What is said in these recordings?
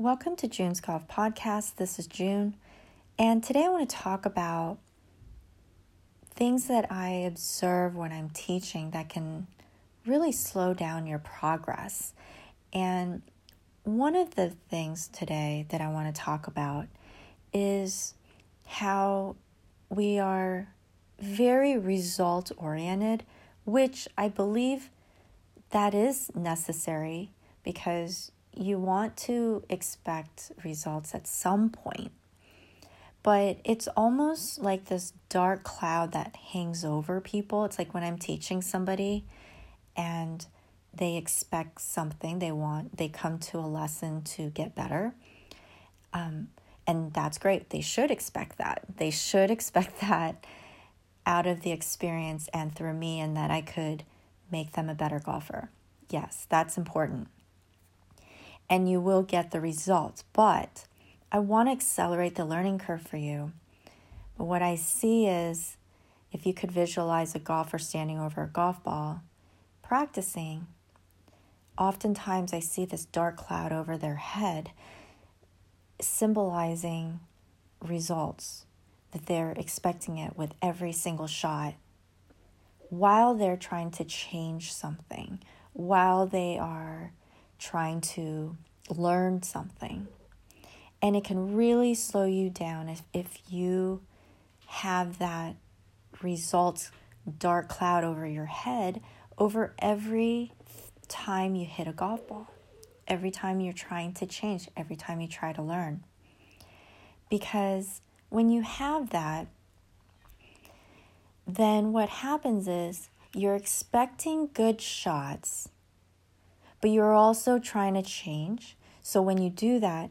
Welcome to June's Golf Podcast. This is June, and today I want to talk about things that I observe when I'm teaching that can really slow down your progress. And one of the things today that I want to talk about is how we are very result oriented, which I believe that is necessary because you want to expect results at some point. But it's almost like this dark cloud that hangs over people. It's like when I'm teaching somebody and they expect something, they want, they come to a lesson to get better. Um, and that's great. They should expect that. They should expect that out of the experience and through me, and that I could make them a better golfer. Yes, that's important and you will get the results. But I want to accelerate the learning curve for you. But what I see is if you could visualize a golfer standing over a golf ball, practicing, oftentimes I see this dark cloud over their head symbolizing results that they're expecting it with every single shot while they're trying to change something, while they are trying to learn something. And it can really slow you down if, if you have that results dark cloud over your head over every time you hit a golf ball, every time you're trying to change, every time you try to learn. Because when you have that, then what happens is you're expecting good shots but you're also trying to change. So when you do that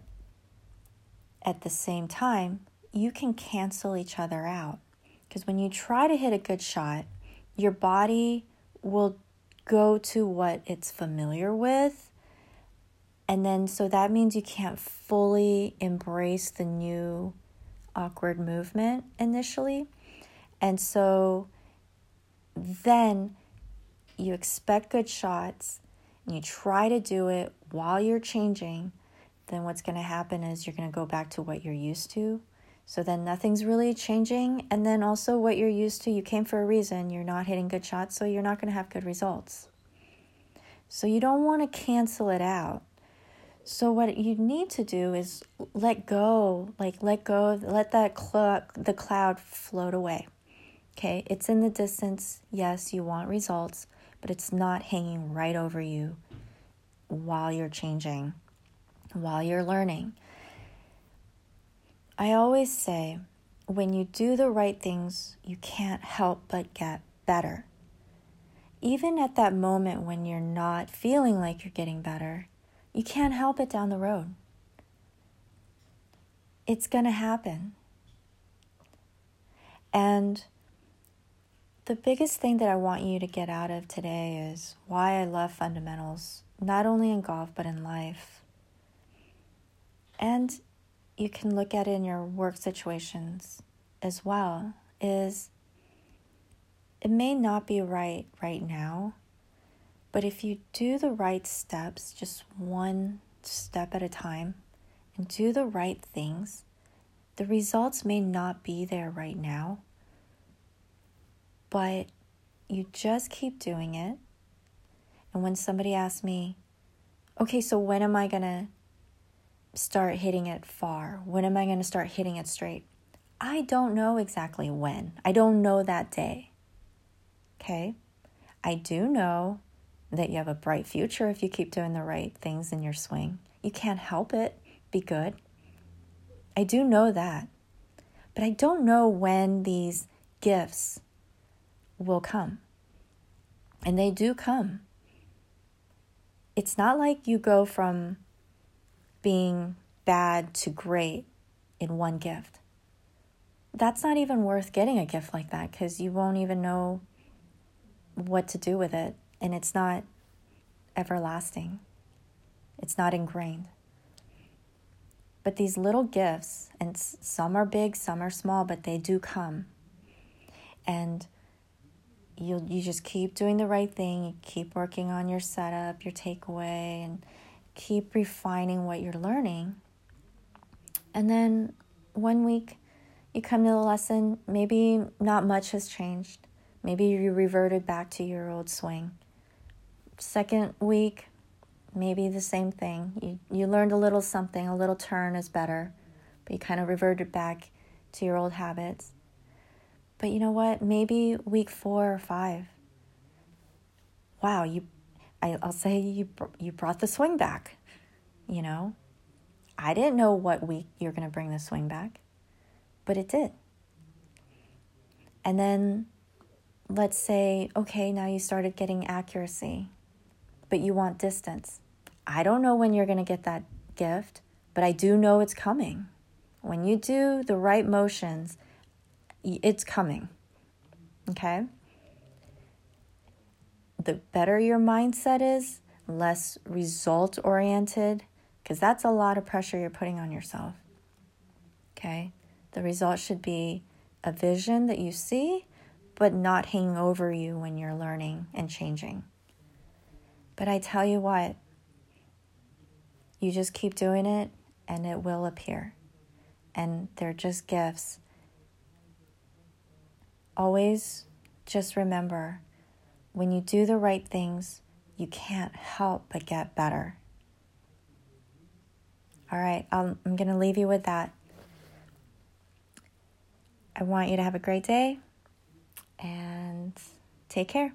at the same time, you can cancel each other out. Because when you try to hit a good shot, your body will go to what it's familiar with. And then, so that means you can't fully embrace the new awkward movement initially. And so then you expect good shots and you try to do it while you're changing, then what's going to happen is you're going to go back to what you're used to. So then nothing's really changing. And then also what you're used to, you came for a reason, you're not hitting good shots, so you're not going to have good results. So you don't want to cancel it out. So what you need to do is let go, like let go, let that cl- the cloud float away. Okay, it's in the distance. Yes, you want results, but it's not hanging right over you while you're changing, while you're learning. I always say when you do the right things, you can't help but get better. Even at that moment when you're not feeling like you're getting better, you can't help it down the road. It's going to happen. And the biggest thing that I want you to get out of today is why I love fundamentals, not only in golf, but in life. And you can look at it in your work situations as well, is it may not be right right now, but if you do the right steps, just one step at a time, and do the right things, the results may not be there right now but you just keep doing it. And when somebody asks me, okay, so when am I going to start hitting it far? When am I going to start hitting it straight? I don't know exactly when. I don't know that day. Okay? I do know that you have a bright future if you keep doing the right things in your swing. You can't help it. Be good. I do know that. But I don't know when these gifts will come. And they do come. It's not like you go from being bad to great in one gift. That's not even worth getting a gift like that because you won't even know what to do with it. And it's not everlasting, it's not ingrained. But these little gifts, and some are big, some are small, but they do come. And you you just keep doing the right thing. You keep working on your setup, your takeaway, and keep refining what you're learning. And then one week you come to the lesson, maybe not much has changed. Maybe you reverted back to your old swing. Second week, maybe the same thing. You, you learned a little something, a little turn is better, but you kind of reverted back to your old habits. But you know what? Maybe week four or five. Wow, you, I, I'll say you you brought the swing back. You know, I didn't know what week you're going to bring the swing back, but it did. And then let's say, okay, now you started getting accuracy, but you want distance. I don't know when you're going to get that gift, but I do know it's coming. When you do the right motions, it's coming. Okay? The better your mindset is, less result oriented, because that's a lot of pressure you're putting on yourself. Okay? The result should be a vision that you see, but not hanging over you when you're learning and changing. But I tell you what, you just keep doing it and it will appear. And they're just gifts. Always just remember when you do the right things, you can't help but get better. All right, I'm, going to leave you with that. I want you to have a great day and take care.